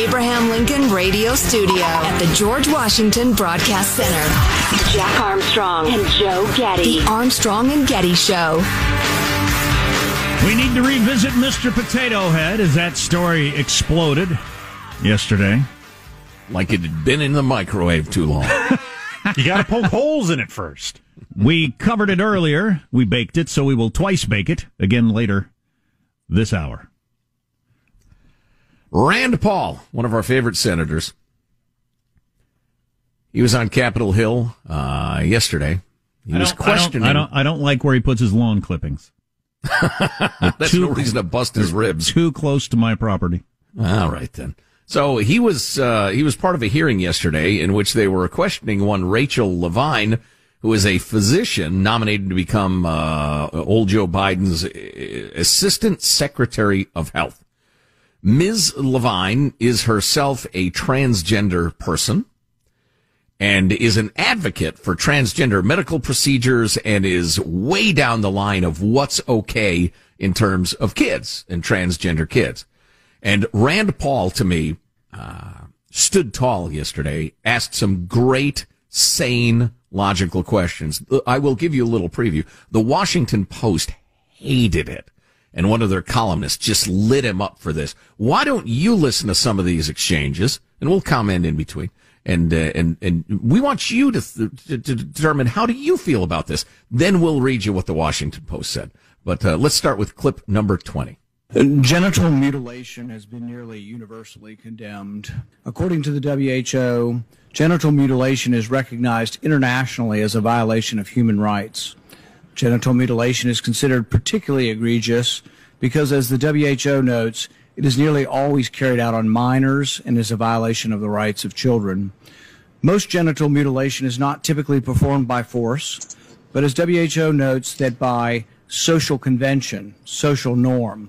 Abraham Lincoln Radio Studio at the George Washington Broadcast Center, Jack Armstrong and Joe Getty. The Armstrong and Getty Show. We need to revisit Mr. Potato Head as that story exploded yesterday. Like it had been in the microwave too long. you got to poke holes in it first. We covered it earlier. We baked it, so we will twice bake it again later this hour. Rand Paul, one of our favorite senators, he was on Capitol Hill uh, yesterday. He was questioning. I don't, I don't, I don't. like where he puts his lawn clippings. That's too, no reason to bust his ribs. Too close to my property. All right then. So he was uh, he was part of a hearing yesterday in which they were questioning one Rachel Levine, who is a physician nominated to become uh, old Joe Biden's uh, assistant secretary of health. Ms. Levine is herself a transgender person and is an advocate for transgender medical procedures and is way down the line of what's okay in terms of kids and transgender kids. And Rand Paul, to me, uh, stood tall yesterday, asked some great, sane, logical questions. I will give you a little preview. The Washington Post hated it and one of their columnists just lit him up for this. Why don't you listen to some of these exchanges, and we'll comment in between. And uh, and and we want you to, th- to, determine how do you feel about this. Then we'll read you what the Washington Post said. But uh, let's start with clip number twenty. Genital mutilation has been nearly universally condemned. According to the WHO, genital mutilation is recognized internationally as a violation of human rights. Genital mutilation is considered particularly egregious because, as the WHO notes, it is nearly always carried out on minors and is a violation of the rights of children. Most genital mutilation is not typically performed by force, but as WHO notes, that by social convention, social norm,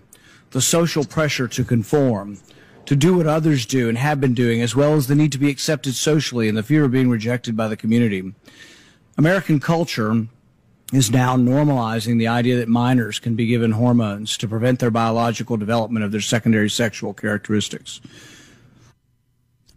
the social pressure to conform, to do what others do and have been doing, as well as the need to be accepted socially and the fear of being rejected by the community. American culture is now normalizing the idea that minors can be given hormones to prevent their biological development of their secondary sexual characteristics.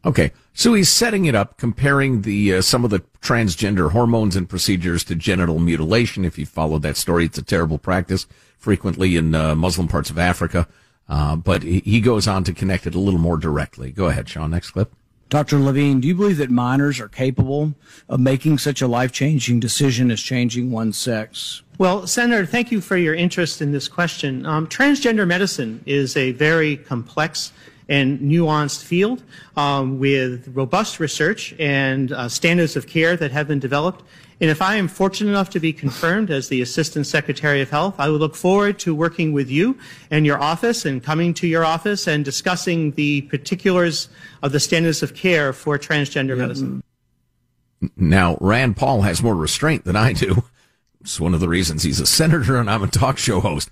Okay, so he's setting it up, comparing the uh, some of the transgender hormones and procedures to genital mutilation. If you followed that story, it's a terrible practice, frequently in uh, Muslim parts of Africa. Uh, but he, he goes on to connect it a little more directly. Go ahead, Sean. Next clip. Dr. Levine, do you believe that minors are capable of making such a life changing decision as changing one's sex? Well, Senator, thank you for your interest in this question. Um, transgender medicine is a very complex and nuanced field um, with robust research and uh, standards of care that have been developed. And if I am fortunate enough to be confirmed as the Assistant Secretary of Health, I will look forward to working with you and your office and coming to your office and discussing the particulars of the standards of care for transgender medicine. Now, Rand Paul has more restraint than I do. It's one of the reasons he's a senator and I'm a talk show host.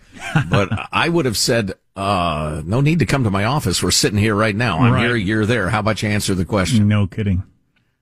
But I would have said, uh, no need to come to my office. We're sitting here right now. I'm Right. here, you're there. How about you answer the question? No kidding.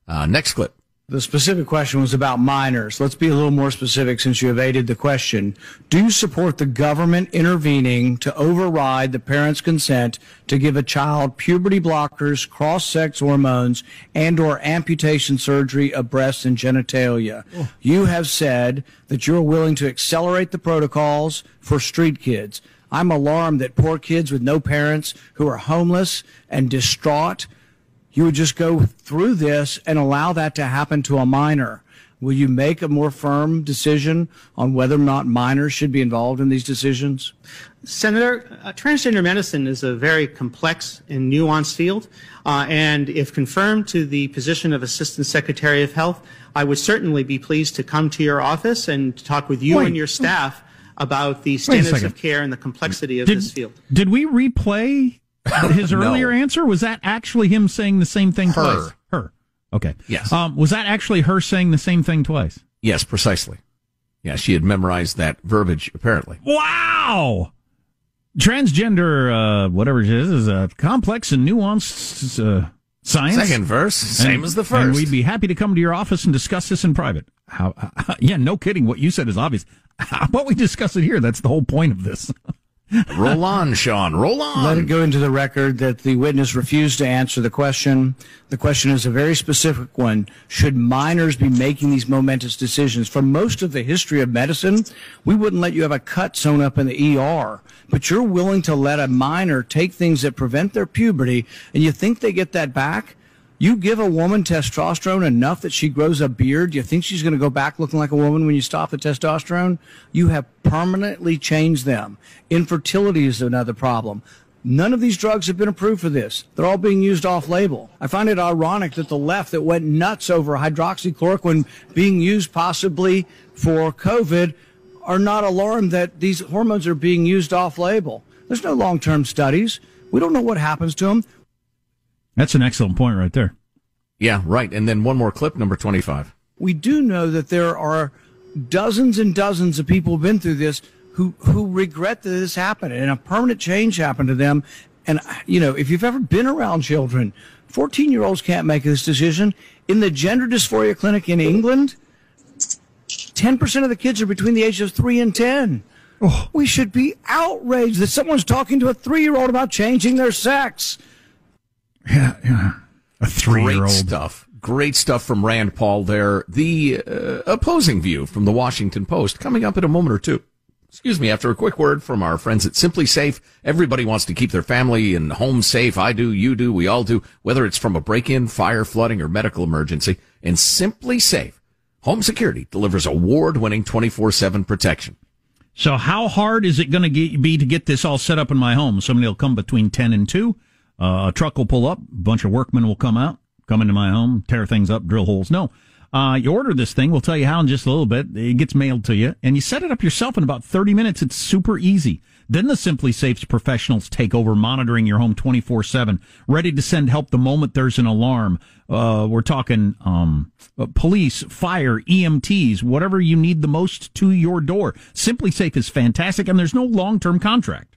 Uh, next clip. The specific question was about minors. Let's be a little more specific since you evaded the question. Do you support the government intervening to override the parent's consent to give a child puberty blockers, cross-sex hormones, and or amputation surgery of breasts and genitalia? Oh. You have said that you're willing to accelerate the protocols for street kids. I'm alarmed that poor kids with no parents who are homeless and distraught you would just go through this and allow that to happen to a minor. Will you make a more firm decision on whether or not minors should be involved in these decisions? Senator, uh, transgender medicine is a very complex and nuanced field, uh, and if confirmed to the position of Assistant Secretary of Health, I would certainly be pleased to come to your office and talk with you Wait. and your staff about the standards of care and the complexity of Did, this field. did we replay his No. earlier answer? Was that actually him saying the same thing Her. twice? Her. Okay. Yes. Um, was that actually her saying the same thing twice? Yes, precisely. Yeah, she had memorized that verbiage, apparently. Wow. Transgender, uh, whatever it is, is a complex and nuanced uh, science. Second verse, same And- as the first. And we'd be happy to come to your office and discuss this in private. How? yeah, no kidding. What you said is obvious. How about we discuss it here? That's the whole point of this. Roll on, Sean. Roll on. Let it go into the record that the witness refused to answer the question. The question is a very specific one. Should minors be making these momentous decisions? For most of the history of medicine, we wouldn't let you have a cut sewn up in the ER, but you're willing to let a minor take things that prevent their puberty, and you think they get that back? You give a woman testosterone enough that she grows a beard, you think she's going to go back looking like a woman when you stop the testosterone? You have permanently changed them. Infertility is another problem. None of these drugs have been approved for this. They're all being used off label. I find it ironic that the left that went nuts over hydroxychloroquine being used possibly for COVID are not alarmed that these hormones are being used off label. There's no long term studies. We don't know what happens to them. That's an excellent point right there. Yeah, right. And then one more clip, number 25. we do know that there are dozens and dozens of people who've been through this who who regret that this happened and a permanent change happened to them. And you know, if you've ever been around children, 14 year olds can't make this decision. In the gender dysphoria clinic in England, 10% of the kids are between the ages of 3 and 10. We should be outraged that someone's talking to a three year old about changing their sex. Yeah, yeah. A three year Great old. stuff. Great stuff from Rand Paul there. The uh, opposing view from the Washington Post coming up in a moment or two. Excuse me, after a quick word from our friends at SimpliSafe. Everybody wants to keep their family and home safe. I do, you do, we all do, whether it's from a break-in, fire, flooding, or medical emergency. And SimpliSafe Home Security delivers award-winning 24-7 protection. So, how hard is it going to be to get this all set up in my home? Somebody will come between 10 and 2. Uh, a truck will pull up. A bunch of workmen will come out, come into my home, tear things up, drill holes. No. Uh, you order this thing. We'll tell you how in just a little bit. It gets mailed to you and you set it up yourself in about 30 minutes. It's super easy. Then the SimpliSafe's professionals take over monitoring your home 24 7, ready to send help the moment there's an alarm. Uh, we're talking, um, uh, police, fire, EMTs, whatever you need the most to your door. SimpliSafe is fantastic and there's no long-term contract.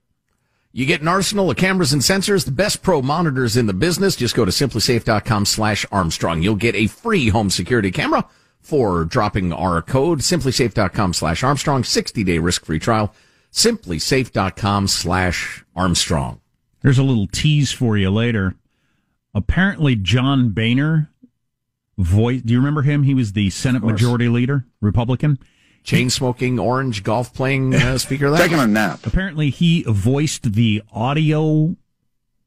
You get an arsenal of cameras and sensors, the best pro monitors in the business. Just go to simplisafe.com slash Armstrong. You'll get a free home security camera for dropping our code. Simplisafe.com slash Armstrong. 60 day risk free trial. Simplisafe.com slash Armstrong. There's a little tease for you later. Apparently, John Boehner voice. Do you remember him? He was the Senate Majority Leader, Republican. Chain smoking, orange golf playing uh, speaker. That Taking a nap. Apparently, he voiced the audio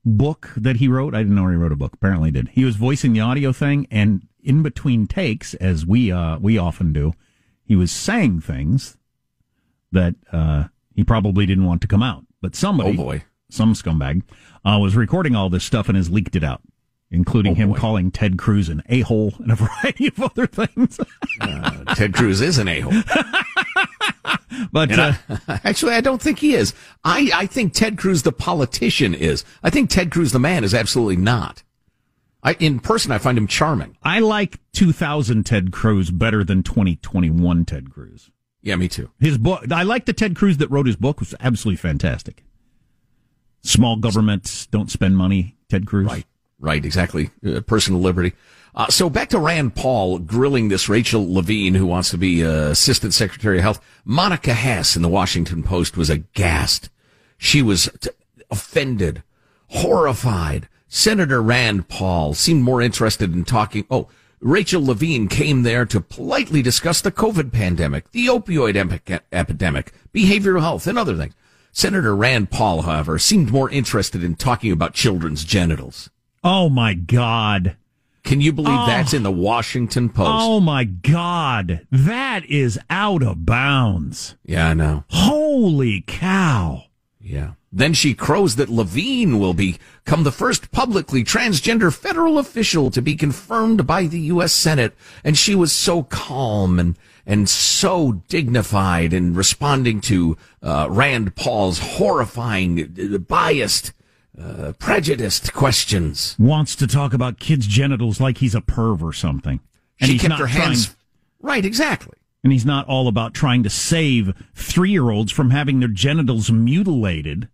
book that he wrote. I didn't know he wrote a book. Apparently, he did. He was voicing the audio thing, and in between takes, as we uh, we often do, he was saying things that uh, he probably didn't want to come out. But somebody, Oh, boy. some scumbag, uh, was recording all this stuff and has leaked it out, including Oh, him boy. calling Ted Cruz an a hole and a variety of other things. Uh, Ted Cruz is an a-hole. but uh, I- actually, I don't think he is. I, I think Ted Cruz, the politician, is. I think Ted Cruz, the man, is absolutely not. I, in person, I find him charming. I like 2000 Ted Cruz better than 2021 Ted Cruz. Yeah, me too. His book, I like the Ted Cruz that wrote his book was absolutely fantastic. Small governments don't spend money. Ted Cruz, Right, right, exactly. Uh, personal liberty. Uh, so back to Rand Paul grilling this Rachel Levine, who wants to be uh, Assistant Secretary of Health. Monica Hesse in the Washington Post was aghast. She was t- offended, horrified. Senator Rand Paul seemed more interested in talking. Oh, Rachel Levine came there to politely discuss the COVID pandemic, the opioid epidemic, behavioral health, and other things. Senator Rand Paul, however, seemed more interested in talking about children's genitals. Oh my God. Can you believe Oh. that's in the Washington Post? Oh my God. That is out of bounds. Yeah, I know. Holy cow. Yeah. Then she crows that Levine will become the first publicly transgender federal official to be confirmed by the U.S. Senate. And she was so calm and, and so dignified in responding to uh, Rand Paul's horrifying, uh, biased, uh, prejudiced questions. Wants to talk about kids' genitals like he's a perv or something. And she he's kept not her trying- hands. Right, exactly. And he's not all about trying to save three year olds from having their genitals mutilated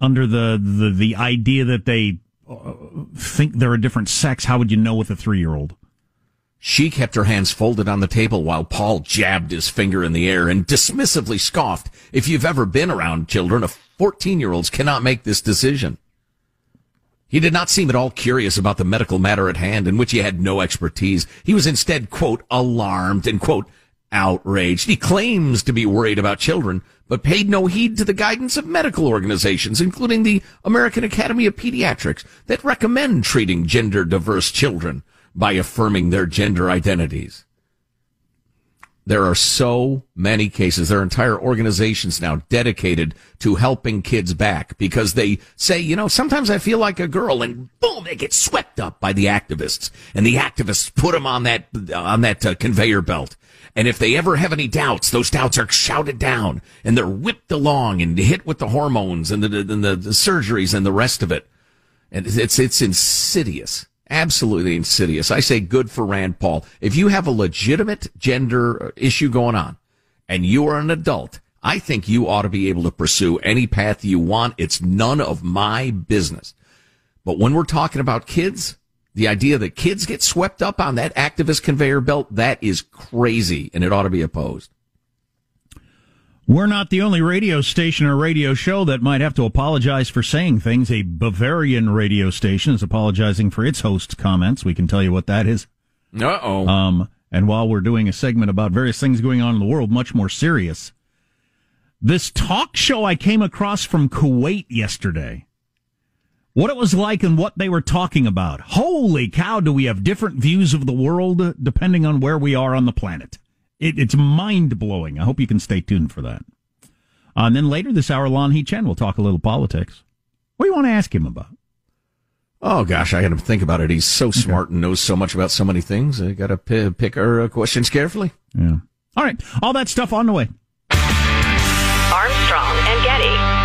under the, the, the idea that they uh, think they're a different sex. How would you know with a three year old? She kept her hands folded on the table while Paul jabbed his finger in the air and dismissively scoffed. If you've ever been around children, a 14 year olds cannot make this decision. He did not seem at all curious about the medical matter at hand in which he had no expertise. He was instead, quote, alarmed and, quote, outraged. He claims to be worried about children, but paid no heed to the guidance of medical organizations, including the American Academy of Pediatrics, that recommend treating gender diverse children by affirming their gender identities. There are so many cases. There are entire organizations now dedicated to helping kids back because they say, you know, sometimes I feel like a girl and boom, they get swept up by the activists and the activists put them on that, on that uh, conveyor belt. And if they ever have any doubts, those doubts are shouted down and they're whipped along and hit with the hormones and the, and the, the surgeries and the rest of it. And it's, it's insidious. Absolutely insidious. I say good for Rand Paul. If you have a legitimate gender issue going on and you are an adult, I think you ought to be able to pursue any path you want. It's none of my business. But when we're talking about kids, the idea that kids get swept up on that activist conveyor belt, that is crazy and it ought to be opposed. We're not the only radio station or radio show that might have to apologize for saying things. A Bavarian radio station is apologizing for its host's comments. We can tell you what that is. Uh oh. Um, and while we're doing a segment about various things going on in the world, much more serious, this talk show I came across from Kuwait yesterday, what it was like and what they were talking about. Holy cow, do we have different views of the world depending on where we are on the planet? It, it's mind blowing. I hope you can stay tuned for that. Uh, and then later this hour, Lanhee Chen will talk a little politics. What do you want to ask him about? Oh gosh, I got to think about it. He's so smart and knows so much about so many things. I got to p- pick our uh, questions carefully. Yeah. All right. All that stuff on the way. Armstrong and Getty.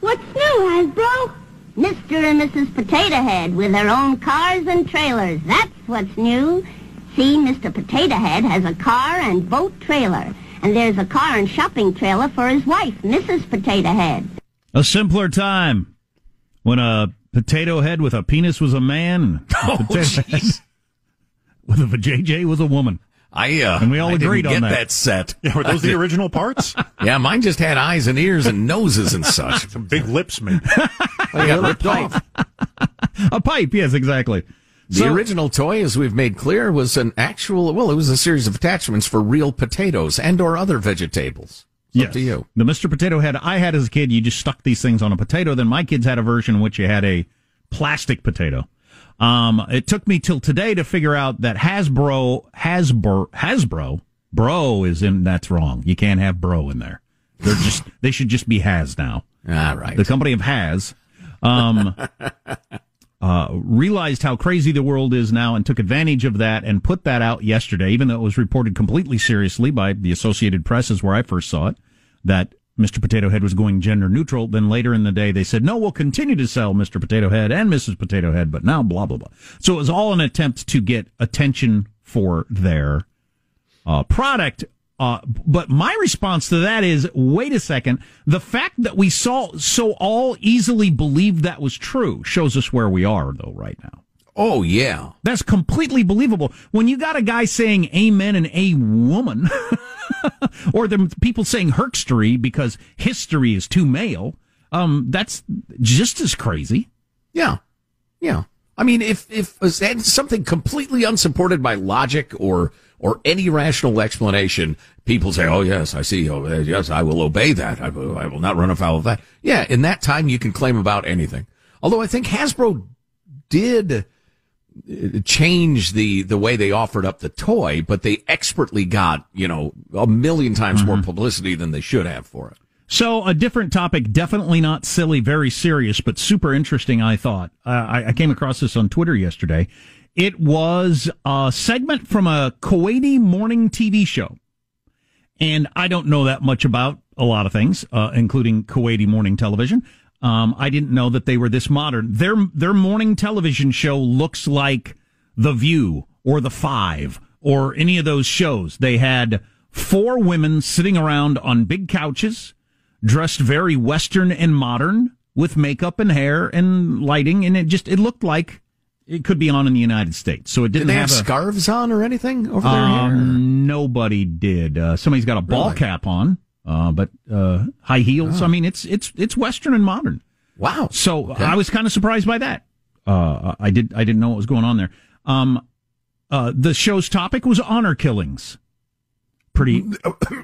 What's new, Hasbro? Mr. and Mrs. Potato Head with their own cars and trailers. That's what's new. See, Mr. Potato Head has a car and boat trailer. And there's a car and shopping trailer for his wife, Mrs. Potato Head. A simpler time when a potato head with a penis was a man, and a oh, potato head with a JJ was a woman. I uh, And we all I agreed didn't on get that. that set. Yeah, were those the original parts? Yeah, mine just had eyes and ears and noses and such. Some big lips, man. They got ripped off. A pipe, yes, exactly. The So- original toy, as we've made clear, was an actual. Well, it was a series of attachments for real potatoes and or other vegetables. It's Up to you. The Mr. Potato Head I had as a kid, you just stuck these things on a potato. Then my kids had a version in which you had a plastic potato. Um, it took me till today to figure out that Hasbro, Hasbro, Hasbro, bro is in, that's wrong. You can't have bro in there. They're just, they should just be Has now. All right. The company of Has, um, uh, realized how crazy the world is now and took advantage of that and put that out yesterday, even though it was reported completely seriously by the Associated Press is where I first saw it, that Mr. Potato Head was going gender neutral. Then later in the day, they said, no, we'll continue to sell Mr. Potato Head and Mrs. Potato Head, but now blah, blah, blah. So it was all an attempt to get attention for their uh, product. Uh, but my response to that is, wait a second. The fact that we saw so all easily believed that was true shows us where we are, though, right now. Oh yeah. That's completely believable. When you got a guy saying amen and a woman, or the people saying herkstery because history is too male, um, that's just as crazy. Yeah. Yeah. I mean, if if something completely unsupported by logic or or any rational explanation, people say, "Oh yes, I see. Oh yes, I will obey that. I will, I will not run afoul of that." Yeah, in that time, you can claim about anything. Although I think Hasbro did change the the way they offered up the toy, but they expertly got you know a million times more publicity than they should have for it. So a different topic, definitely not silly, very serious, but super interesting. I thought uh, I, I came across this on Twitter yesterday. It was a segment from a Kuwaiti morning TV show, and I don't know that much about a lot of things, uh, including Kuwaiti morning television. Um, I didn't know that they were this modern. Their their morning television show looks like The View or The Five or any of those shows. They had four women sitting around on big couches, dressed very Western and modern, with makeup and hair and lighting, and it just it looked like it could be on in the United States. So it Did didn't they have, have a, scarves on or anything over um, nobody did. Uh, somebody's got a ball Really? cap on, uh, but uh, high heels. I mean, it's it's it's Western and modern. Wow. So Okay. I was kind of surprised by that. Uh, I did I didn't know what was going on there. Um, uh, the show's topic was honor killings. Pretty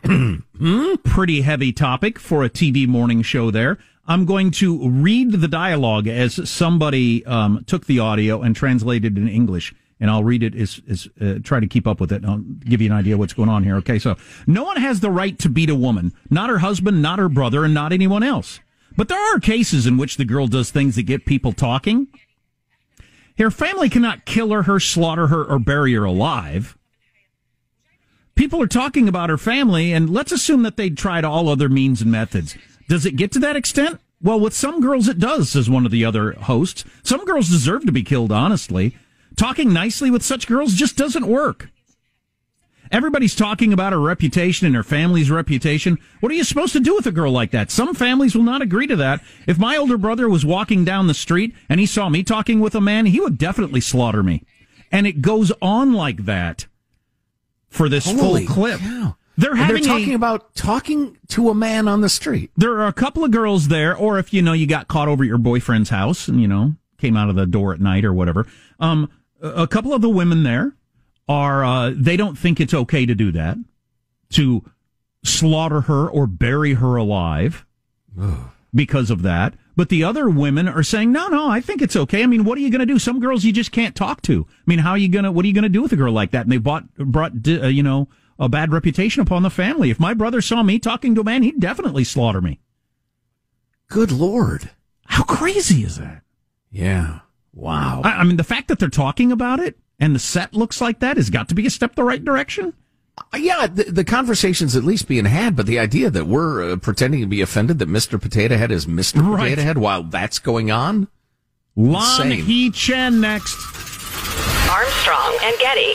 pretty heavy topic for a TV morning show. There, I'm going to read the dialogue as somebody um, took the audio and translated it in English. And I'll read it as, as uh, try to keep up with it. And I'll give you an idea what's going on here. Okay, so no one has the right to beat a woman, not her husband, not her brother, and not anyone else. But there are cases in which the girl does things that get people talking. Her family cannot kill her, her slaughter her, or bury her alive. People are talking about her family, and let's assume that they tried all other means and methods. Does it get to that extent? Well, with some girls it does, says one of the other hosts. Some girls deserve to be killed, honestly. Talking nicely with such girls just doesn't work. Everybody's talking about her reputation and her family's reputation. What are you supposed to do with a girl like that? Some families will not agree to that. If my older brother was walking down the street and he saw me talking with a man, he would definitely slaughter me. And it goes on like that for this Holy full clip. cow. They're having they're talking a, about talking to a man on the street. there are a couple of girls there, or if you know you got caught over at your boyfriend's house and you know came out of the door at night or whatever. Um, a couple of the women there are uh, they don't think it's okay to do that, to slaughter her or bury her alive because of that. But the other women are saying, no, no, I think it's okay. I mean, what are you going to do? Some girls you just can't talk to. I mean, how are you going to, what are you going to do with a girl like that? And they bought, brought, uh, you know, a bad reputation upon the family. If my brother saw me talking to a man, he'd definitely slaughter me. Good lord. How crazy is that? Yeah. Wow. I, I mean, the fact that they're talking about it and the set looks like that has got to be a step the right direction. Uh, yeah, the, the conversation's at least being had, but the idea that we're uh, pretending to be offended that Mr. Potato Head is Mr. Right. Potato Head while that's going on? Lon Insane. He Chen next. Armstrong and Getty.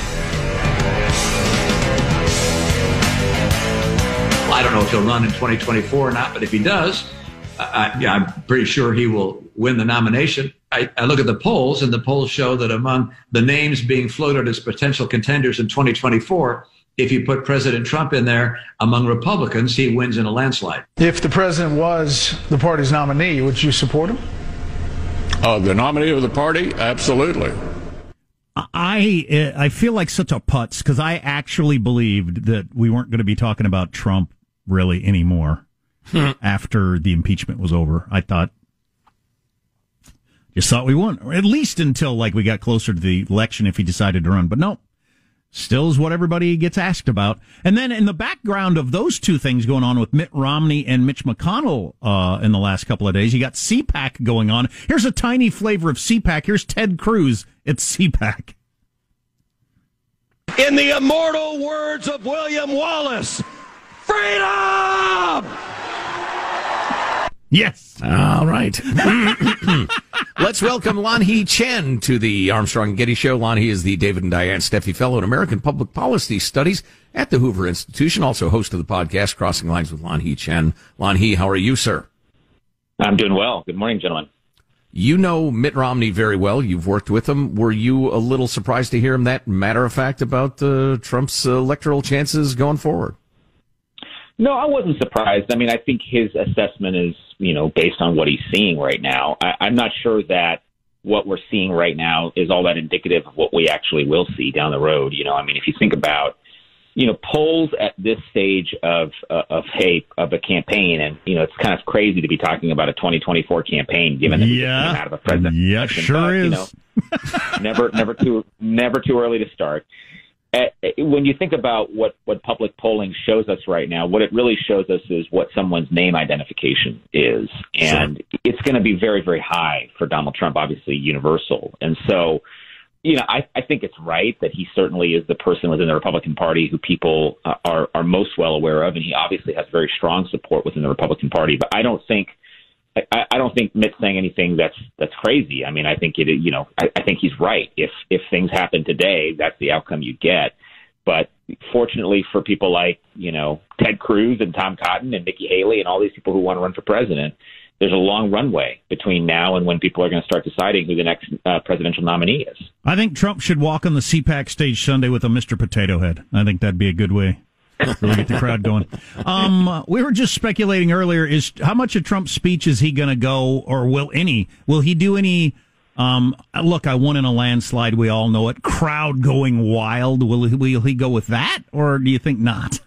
I don't know if he'll run in 2024 or not, but if he does, I, yeah, I'm pretty sure he will win the nomination. I, I look at the polls, and the polls show that among the names being floated as potential contenders in 2024, if you put President Trump in there among Republicans, he wins in a landslide. If the president was the party's nominee, would you support him? Uh, the nominee of the party? Absolutely. I I feel like such a putz because I actually believed that we weren't going to be talking about Trump really anymore after the impeachment was over. I thought just thought we won, or at least until like we got closer to the election if he decided to run. But no, still is what everybody gets asked about. And then in the background of those two things going on with Mitt Romney and Mitch McConnell uh, in the last couple of days, you got CPAC going on. Here's a tiny flavor of CPAC. Here's Ted Cruz at CPAC. In the immortal words of William Wallace, freedom! Yes. All right. Let's welcome Lanhee Chen to the Armstrong and Getty Show. Lanhee is the David and Diane Steffy Fellow in American Public Policy Studies at the Hoover Institution, also host of the podcast Crossing Lines with Lanhee Chen. Lanhee, how are you, sir? I'm doing well. Good morning, gentlemen. You know Mitt Romney very well. You've worked with him. Were you a little surprised to hear him that matter of fact about uh, Trump's electoral chances going forward? No, I wasn't surprised. I mean, I think his assessment is, you know, based on what he's seeing right now. I, I'm not sure that what we're seeing right now is all that indicative of what we actually will see down the road. You know, I mean, if you think about you know, polls at this stage of uh, of a of a campaign, and you know, it's kind of crazy to be talking about a 2024 campaign, given that we Yeah. came out of a president. Yeah, election, sure but, is. You know, never, never too, never too early to start. Uh, when you think about what what public polling shows us right now, what it really shows us is what someone's name identification is, and it's going to be very, very high for Donald Trump. Obviously, universal, and so you know, I, I think it's right that he certainly is the person within the Republican Party who people uh, are are most well aware of, and he obviously has very strong support within the Republican Party. But I don't think I, I don't think Mitt's saying anything that's that's crazy. I mean, I think it. You know, I, I think he's right. If if things happen today, that's the outcome you get. But fortunately for people like you know Ted Cruz and Tom Cotton and Nikki Haley and all these people who want to run for president, there's a long runway between now and when people are going to start deciding who the next uh, presidential nominee is. I think Trump should walk on the CPAC stage Sunday with a Mr. Potato Head. I think that'd be a good way. Really get the crowd going. Um, we were just speculating earlier: is how much of Trump's speech is he going to go, or will any? Will he do any? Um, look, I won in a landslide. We all know it. Crowd going wild. Will he, will he go with that, or do you think not?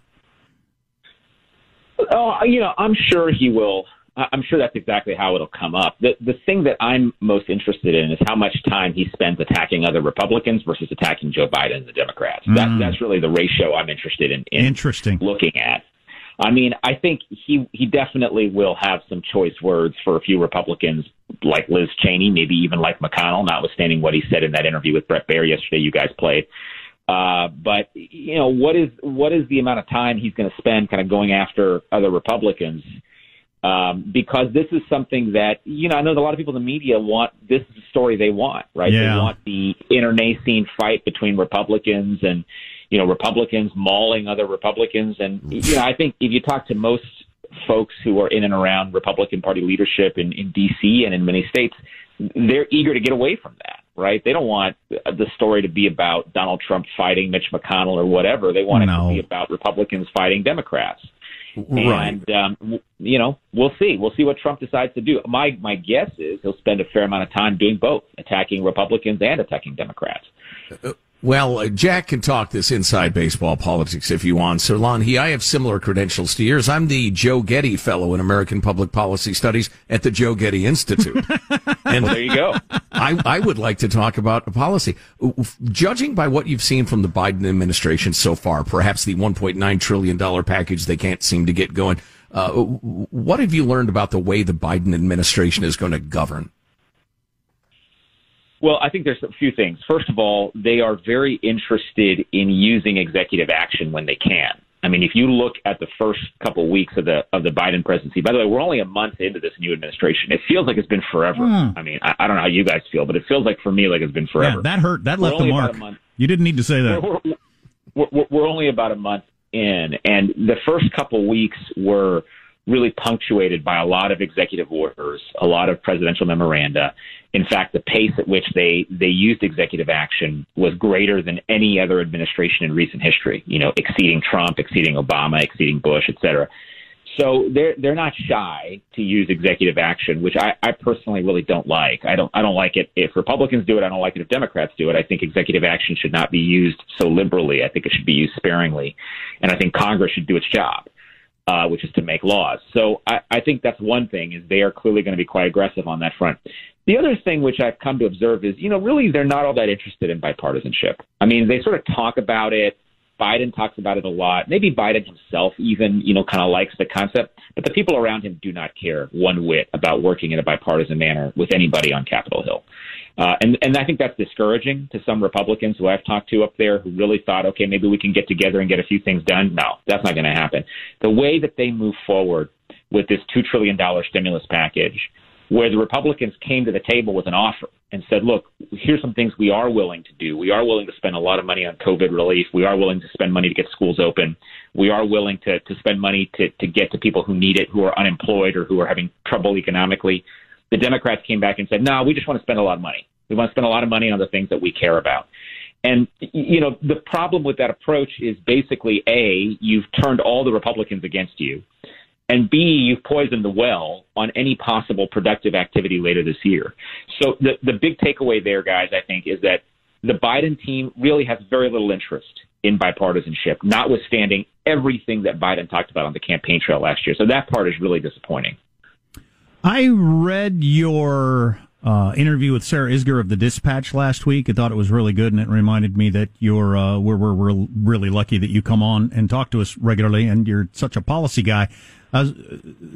Oh, you know, I'm sure he will. I- I'm sure that's exactly how it'll come up. The the thing that I'm most interested in is how much time he spends attacking other Republicans versus attacking Joe Biden and the Democrats. That Mm. that's really the ratio I'm interested in, in Interesting. looking at. I mean, I think he he definitely will have some choice words for a few Republicans like Liz Cheney, maybe even like McConnell, notwithstanding what he said in that interview with Bret Baier yesterday. You guys played. Uh, but you know what is what is the amount of time he's going to spend kind of going after other Republicans? Um, because this is something that you know I know that a lot of people in the media want this is the story they want, right? Yeah. They want the internecine fight between Republicans and you know Republicans mauling other Republicans, and you know I think if you talk to most folks who are in and around Republican Party leadership in, in D.C. and in many states, they're eager to get away from that, right? They don't want the story to be about Donald Trump fighting Mitch McConnell or whatever. They want it to be about Republicans fighting Democrats. Right. And um, w- you know, we'll see. We'll see what Trump decides to do. My my guess is he'll spend a fair amount of time doing both, attacking Republicans and attacking Democrats. Well, uh, Jack can talk this inside baseball politics if you want. So, Lanhee, I have similar credentials to yours. I'm the Joe Getty Fellow in American Public Policy Studies at the Joe Getty Institute. and Well, there you go. I, I would like to talk about policy. Judging by what you've seen from the Biden administration so far, perhaps the $1.9 trillion package they can't seem to get going, uh, what have you learned about the way the Biden administration is going to govern? Well, I think there's a few things. First of all, they are very interested in using executive action when they can. I mean, if you look at the first couple weeks of the of the Biden presidency, by the way, we're only a month into this new administration. It feels like it's been forever. Hmm. I mean, I, I don't know how you guys feel, but it feels like for me like it's been forever. Yeah, that hurt. That We're left the mark. You didn't need to say that. We're, we're, we're, we're only about a month in, and the first couple weeks were really punctuated by a lot of executive orders, a lot of presidential memoranda. In fact, the pace at which they they used executive action was greater than any other administration in recent history. You know, exceeding Trump, exceeding Obama, exceeding Bush, et cetera. So they're they're not shy to use executive action, which I, I personally really don't like. I don't I don't like it if Republicans do it. I don't like it if Democrats do it. I think executive action should not be used so liberally. I think it should be used sparingly, and I think Congress should do its job, uh, which is to make laws. So I, I think that's one thing is they are clearly going to be quite aggressive on that front. The other thing which I've come to observe is, you know, really they're not all that interested in bipartisanship. I mean, they sort of talk about it. Biden talks about it a lot. Maybe Biden himself even, you know, kind of likes the concept, but the people around him do not care one whit about working in a bipartisan manner with anybody on Capitol Hill. Uh, and, and I think that's discouraging to some Republicans who I've talked to up there who really thought, okay, maybe we can get together and get a few things done. No, that's not going to happen. The way that they move forward with this $2 trillion stimulus package, where the Republicans came to the table with an offer and said, look, here's some things we are willing to do. We are willing to spend a lot of money on COVID relief. We are willing to spend money to get schools open. We are willing to, to spend money to, to get to people who need it, who are unemployed or who are having trouble economically. The Democrats came back and said, no, we just want to spend a lot of money. We want to spend a lot of money on the things that we care about. And, you know, the problem with that approach is basically A, you've turned all the Republicans against you. and B, you've poisoned the well on any possible productive activity later this year. So the the big takeaway there, guys, I think, is that the Biden team really has very little interest in bipartisanship, notwithstanding everything that Biden talked about on the campaign trail last year. So that part is really disappointing. I read your uh, interview with Sarah Isgur of the Dispatch last week. I thought it was really good, and it reminded me that you're uh, we're, we're, we're really lucky that you come on and talk to us regularly, and you're such a policy guy. Uh,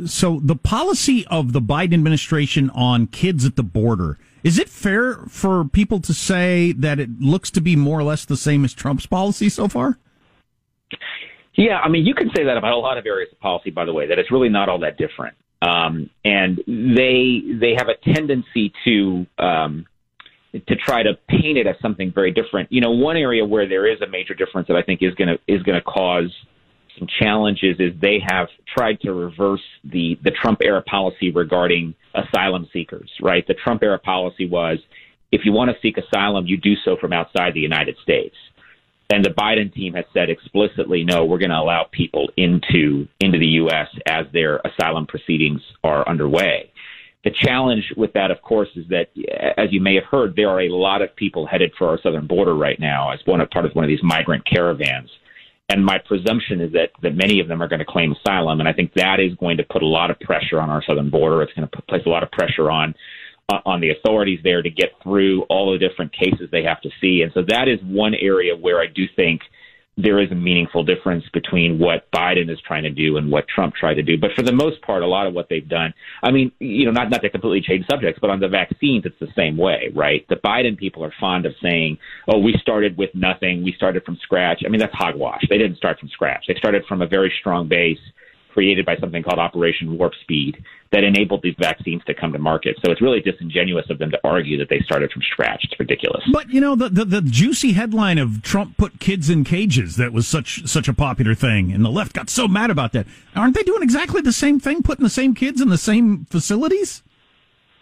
so the policy of the Biden administration on kids at the border is it fair for people to say that it looks to be more or less the same as Trump's policy so far? Yeah, I mean, you can say that about a lot of areas of policy, by the way, that it's really not all that different. Um, and they they have a tendency to um, to try to paint it as something very different. You know, one area where there is a major difference that I think is going to is going to cause some challenges is they have tried to reverse the the Trump era policy regarding asylum seekers. Right, the Trump era policy was if you want to seek asylum, you do so from outside the United States. And the Biden team has said explicitly, no, we're going to allow people into into the U.S. as their asylum proceedings are underway. The challenge with that, of course, is that, as you may have heard, there are a lot of people headed for our southern border right now as one of, part of one of these migrant caravans. And my presumption is that, that many of them are going to claim asylum. And I think that is going to put a lot of pressure on our southern border. It's going to put, place a lot of pressure on on the authorities there to get through all the different cases they have to see. And so that is one area where I do think there is a meaningful difference between what Biden is trying to do and what Trump tried to do. But for the most part, a lot of what they've done, I mean, you know, not, not to completely change subjects, but on the vaccines, it's the same way, right? The Biden people are fond of saying, oh, we started with nothing. We started from scratch. I mean, that's hogwash. They didn't start from scratch. They started from a very strong base created by something called Operation Warp Speed that enabled these vaccines to come to market. So it's really disingenuous of them to argue that they started from scratch. It's ridiculous. But you know the, the, the juicy headline of Trump put kids in cages that was such such a popular thing, and the left got so mad about that. Aren't they doing exactly the same thing, putting the same kids in the same facilities?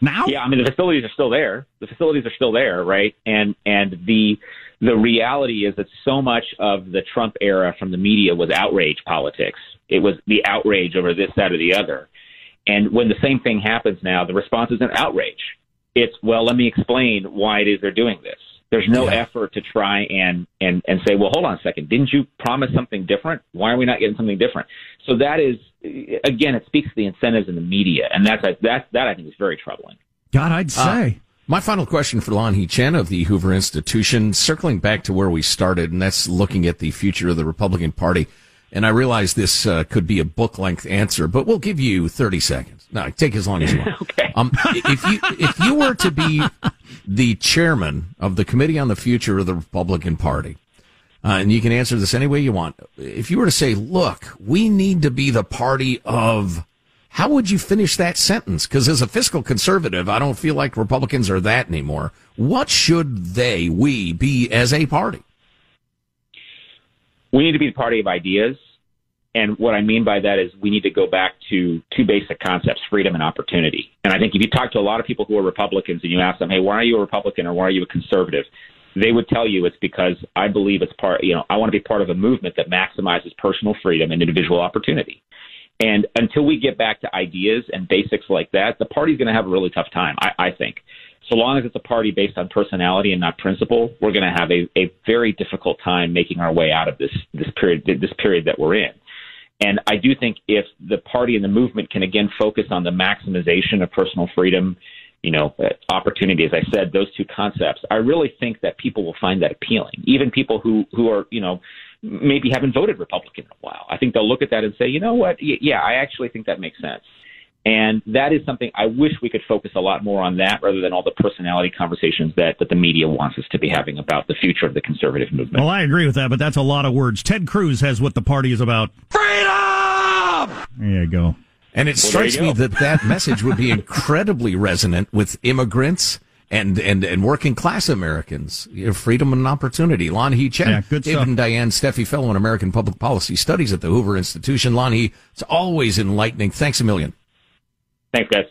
Now? Yeah, I mean the facilities are still there. The facilities are still there, right? And and the the reality is that so much of the Trump era from the media was outrage politics. It was the outrage over this, that, or the other. And when the same thing happens now, the response is an outrage. It's, well, let me explain why it is they're doing this. There's no yeah. effort to try and, and, and say, well, hold on a second. Didn't you promise something different? Why are we not getting something different? So that is, again, it speaks to the incentives in the media. And that's, that, that I think is very troubling. God, I'd say. Uh, my final question for Lanhee Chen of the Hoover Institution, circling back to where we started, and that's looking at the future of the Republican Party. And I realize this uh, could be a book length answer, but we'll give you 30 seconds. No, take as long as you want. okay. Um, if you, if you were to be the chairman of the Committee on the Future of the Republican Party, uh, and you can answer this any way you want. If you were to say, look, we need to be the party of how would you finish that sentence? Because as a fiscal conservative, I don't feel like Republicans are that anymore. What should they, we, be as a party? We need to be the party of ideas. And what I mean by that is we need to go back to two basic concepts, freedom and opportunity. And I think if you talk to a lot of people who are Republicans and you ask them, hey, why are you a Republican or why are you a conservative? They would tell you it's because I believe it's part, you know, I want to be part of a movement that maximizes personal freedom and individual opportunity. And until we get back to ideas and basics like that, the party's going to have a really tough time, I, I think. So long as it's a party based on personality and not principle, we're going to have a, a very difficult time making our way out of this, this period, this period that we're in. And I do think if the party and the movement can again focus on the maximization of personal freedom, you know, uh, opportunity, as I said, those two concepts, I really think that people will find that appealing. Even people who, who are, you know, maybe haven't voted Republican in a while. I think they'll look at that and say, you know what? Yeah, I actually think that makes sense. And that is something I wish we could focus a lot more on that rather than all the personality conversations that, that the media wants us to be having about the future of the conservative movement. Well, I agree with that, but that's a lot of words. Ted Cruz has what the party is about. Freedom! There you go. And it well, strikes me that that message would be incredibly resonant with immigrants and and and working class Americans, you know, freedom and opportunity. Lanhee Chen, yeah, good David stuff. and Diane Steffy Fellow in American Public Policy Studies at the Hoover Institution. Lanhee, it's always enlightening. Thanks a million. Thanks, guys.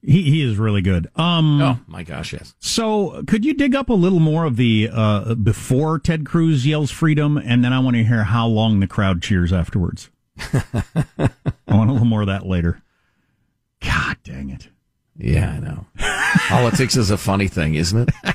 He he is really good. Um, oh my gosh, yes. So, could you dig up a little more of the uh, before Ted Cruz yells freedom, and then I want to hear how long the crowd cheers afterwards. I want a little more of that later. God dang it. Yeah, I know. Politics is a funny thing, isn't it?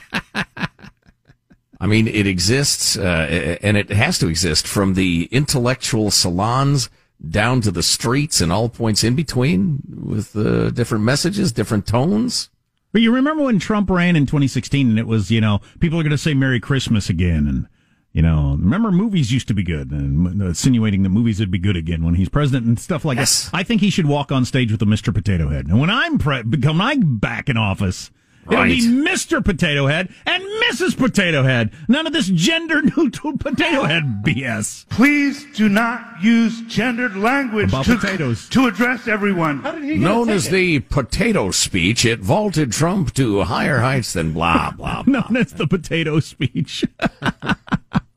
I mean, it exists, uh, and it has to exist from the intellectual salons down to the streets and all points in between with uh, different messages, different tones. But you remember when Trump ran in 2016 and it was, you know, people are going to say Merry Christmas again. And, you know, remember movies used to be good and insinuating that movies would be good again when he's president and stuff like Yes. that. I think he should walk on stage with a Mr. Potato Head. And when I'm pre- become I'm back in office, it'll be Mr. Potato Head and Mrs. Potato Head. None of this gender neutral potato head BS. Please do not use gendered language About to, potatoes. to address everyone. Known as the potato speech, it vaulted Trump to higher heights than blah, blah, blah. Known as the potato speech.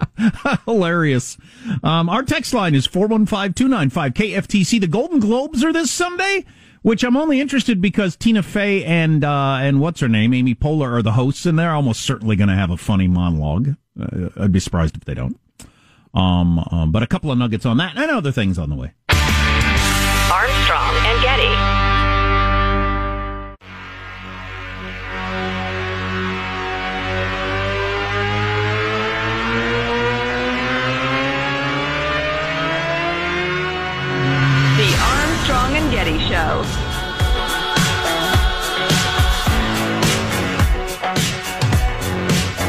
Hilarious. Um, our text line is 415-295-KFTC. The Golden Globes are this Sunday, which I'm only interested because Tina Fey and, uh, and what's her name? Amy Poehler are the hosts and they're almost certainly going to have a funny monologue. Uh, I'd be surprised if they don't. Um, um, but a couple of nuggets on that and other things on the way. Armstrong and Getty.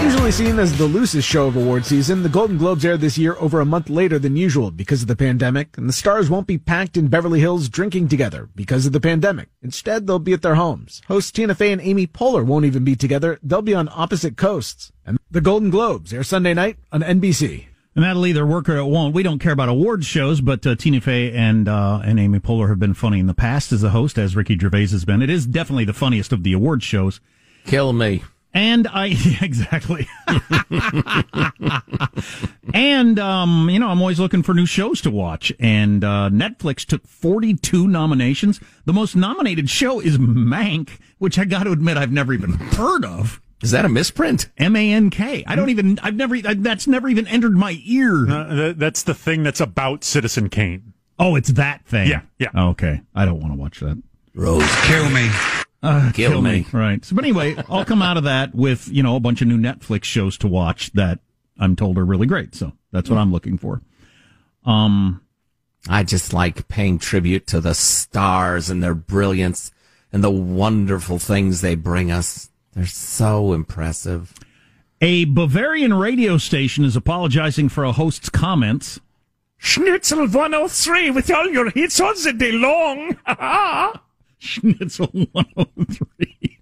Usually seen as the loosest show of award season, the Golden Globes air this year over a month later than usual because of the pandemic, and the stars won't be packed in Beverly Hills drinking together because of the pandemic. Instead, they'll be at their homes. Hosts Tina Fey and Amy Poehler won't even be together. They'll be on opposite coasts. And the Golden Globes air Sunday night on NBC. And that'll either work or it won't. We don't care about awards shows, but uh, Tina Fey and uh, and Amy Poehler have been funny in the past as a host, as Ricky Gervais has been. It is definitely the funniest of the awards shows. Kill me. And I yeah, exactly. and um, you know, I'm always looking for new shows to watch. And uh, Netflix took 42 nominations. The most nominated show is Mank, which I got to admit I've never even heard of. Is that a misprint? M A N K. I don't even. I've never. I, that's never even entered my ear. Uh, th- that's the thing that's about Citizen Kane. Oh, it's that thing. Yeah, yeah. Okay, I don't want to watch that. Rose, Kill me. Uh, Kill me. Right. So, but anyway, I'll come out of that with you know a bunch of new Netflix shows to watch that I'm told are really great. So that's what I'm looking for. Um, I just like paying tribute to the stars and their brilliance and the wonderful things they bring us. They're so impressive. a Bavarian radio station is apologizing for a host's comments. Schnitzel 103 with all your hits all the day long. Schnitzel 103.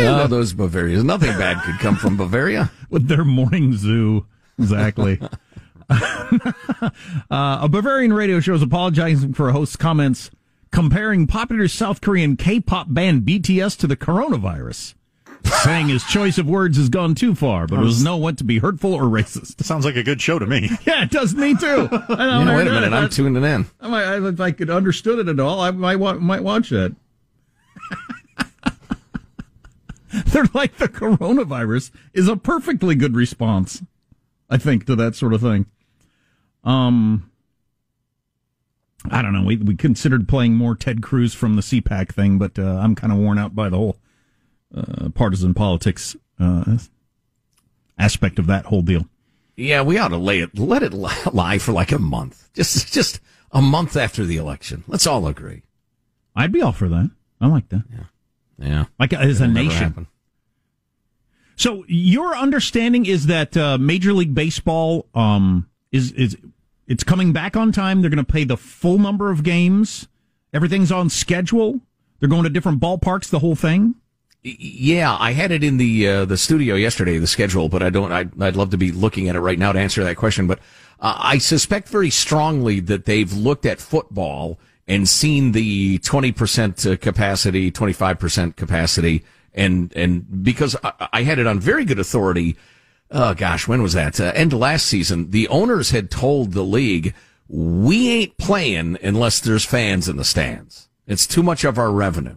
oh, those Bavarians. Nothing bad could come from Bavaria. with their morning zoo. Exactly. uh, a Bavarian radio show is apologizing for a host's comments comparing popular South Korean K-pop band BTS to the coronavirus, saying his choice of words has gone too far, but it was no what to be hurtful or racist. Sounds like a good show to me. Yeah, it does me too. I don't Yeah, know, wait a minute. I'm tuning in. I if I could understood it at all, I might might watch that. They're like the coronavirus is a perfectly good response, I think, to that sort of thing. Um, I don't know. We we considered playing more Ted Cruz from the CPAC thing, but uh, I'm kind of worn out by the whole uh, partisan politics uh, aspect of that whole deal. Yeah, we ought to lay it, let it lie for like a month. Just, just a month after the election. Let's all agree. I'd be all for that. I like that. Yeah. Yeah. Like as a It'll never nation. So your understanding is that uh, Major League Baseball um, is is it's coming back on time. They're going to play the full number of games. Everything's on schedule. They're going to different ballparks. The whole thing. Yeah, I had it in the uh, the studio yesterday, the schedule, but I don't. I'd, I'd love to be looking at it right now to answer that question. But uh, I suspect very strongly that they've looked at football and seen the twenty percent uh, capacity, twenty five percent capacity, and and because I, I had it on very good authority. Oh gosh, when was that? Uh, end of last season. The owners had told the league, "We ain't playing unless there's fans in the stands. It's too much of our revenue."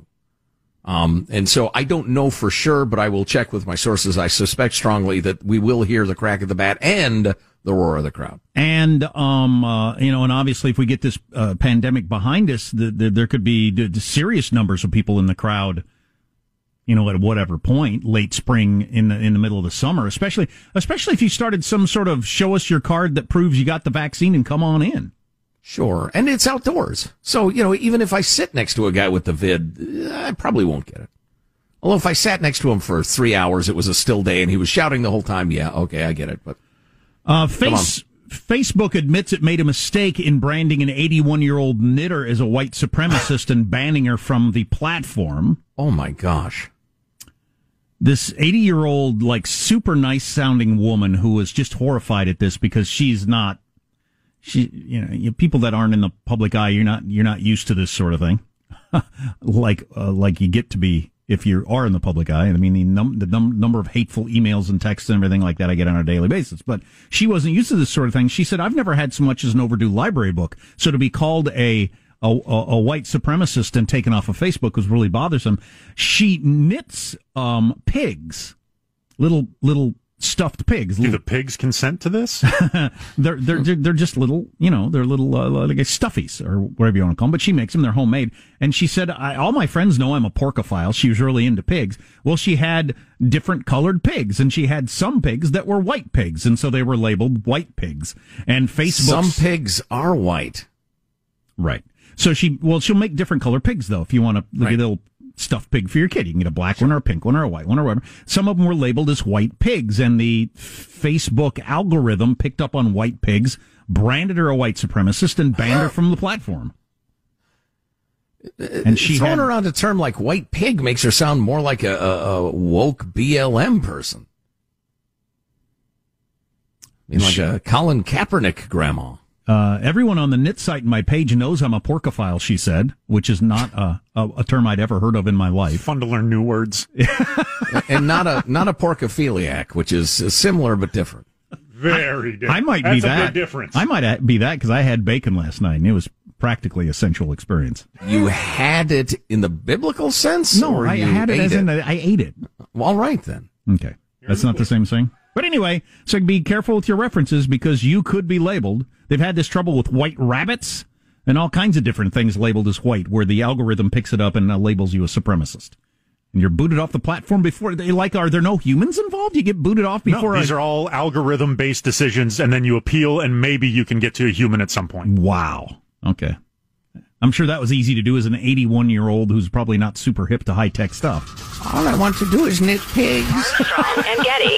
Um, and so I don't know for sure, but I will check with my sources. I suspect strongly that we will hear the crack of the bat and the roar of the crowd. And um, uh, you know, and obviously, if we get this uh, pandemic behind us, the, the, there could be serious numbers of people in the crowd. You know, at whatever point, late spring in the in the middle of the summer, especially especially if you started some sort of show us your card that proves you got the vaccine and come on in. Sure, and it's outdoors, so you know even if I sit next to a guy with the vid, I probably won't get it. Although if I sat next to him for three hours, it was a still day, and he was shouting the whole time. Yeah, okay, I get it, but Uh, face, Facebook admits it made a mistake in branding an 81 year old knitter as a white supremacist and banning her from the platform. Oh my gosh. This 80 year old, like super nice sounding woman who was just horrified at this because she's not, she, you know, people that aren't in the public eye, you're not, you're not used to this sort of thing. like, uh, like you get to be if you are in the public eye. I mean, the, num- the num- number of hateful emails and texts and everything like that I get on a daily basis. But she wasn't used to this sort of thing. She said, I've never had so much as an overdue library book. So to be called a, a, a white supremacist and taken off of Facebook was really bothersome. She knits, um, pigs, little, little stuffed pigs. Do the pigs consent to this? they're, they're, they're, they're just little, you know, they're little, uh, like stuffies or whatever you want to call them, but she makes them. They're homemade. And she said, I, all my friends know I'm a porcophile. She was really into pigs. Well, she had different colored pigs and she had some pigs that were white pigs. And so they were labeled white pigs and Facebook. Some pigs are white. Right. So she, well, she'll make different color pigs though. If you want to Right. at a little stuffed pig for your kid, you can get a black one or a pink one or a white one or whatever. Some of them were labeled as white pigs and the Facebook algorithm picked up on white pigs, branded her a white supremacist and banned her from the platform. And she throwing had- around a term like white pig makes her sound more like a, a, woke BLM person. I mean, like a Colin Kaepernick grandma. Uh, everyone on the knit site in my page knows I'm a porcophile, she said, which is not a, a, a term I'd ever heard of in my life. Fun to learn new words. and not a not a porcophiliac, which is similar but different. Very different. I might That's be a that. big difference. I might be that because I had bacon last night and it was practically a sensual experience. You had it in the biblical sense? No, or I had it ate as in I ate it. Well, all right then. Okay. That's not the same thing. But anyway, so be careful with your references because you could be labeled. They've had this trouble with white rabbits and all kinds of different things labeled as white, where the algorithm picks it up and uh, labels you a supremacist. And you're booted off the platform before they like. Are there no humans involved? You get booted off before. no, these a- are all algorithm based decisions, and then you appeal, and maybe you can get to a human at some point. Wow. Okay. I'm sure that was easy to do as an 81 year old who's probably not super hip to high tech stuff. All I want to do is knit pigs. Armstrong and Getty.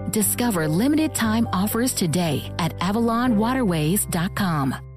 Discover limited time offers today at AvalonWaterways.com.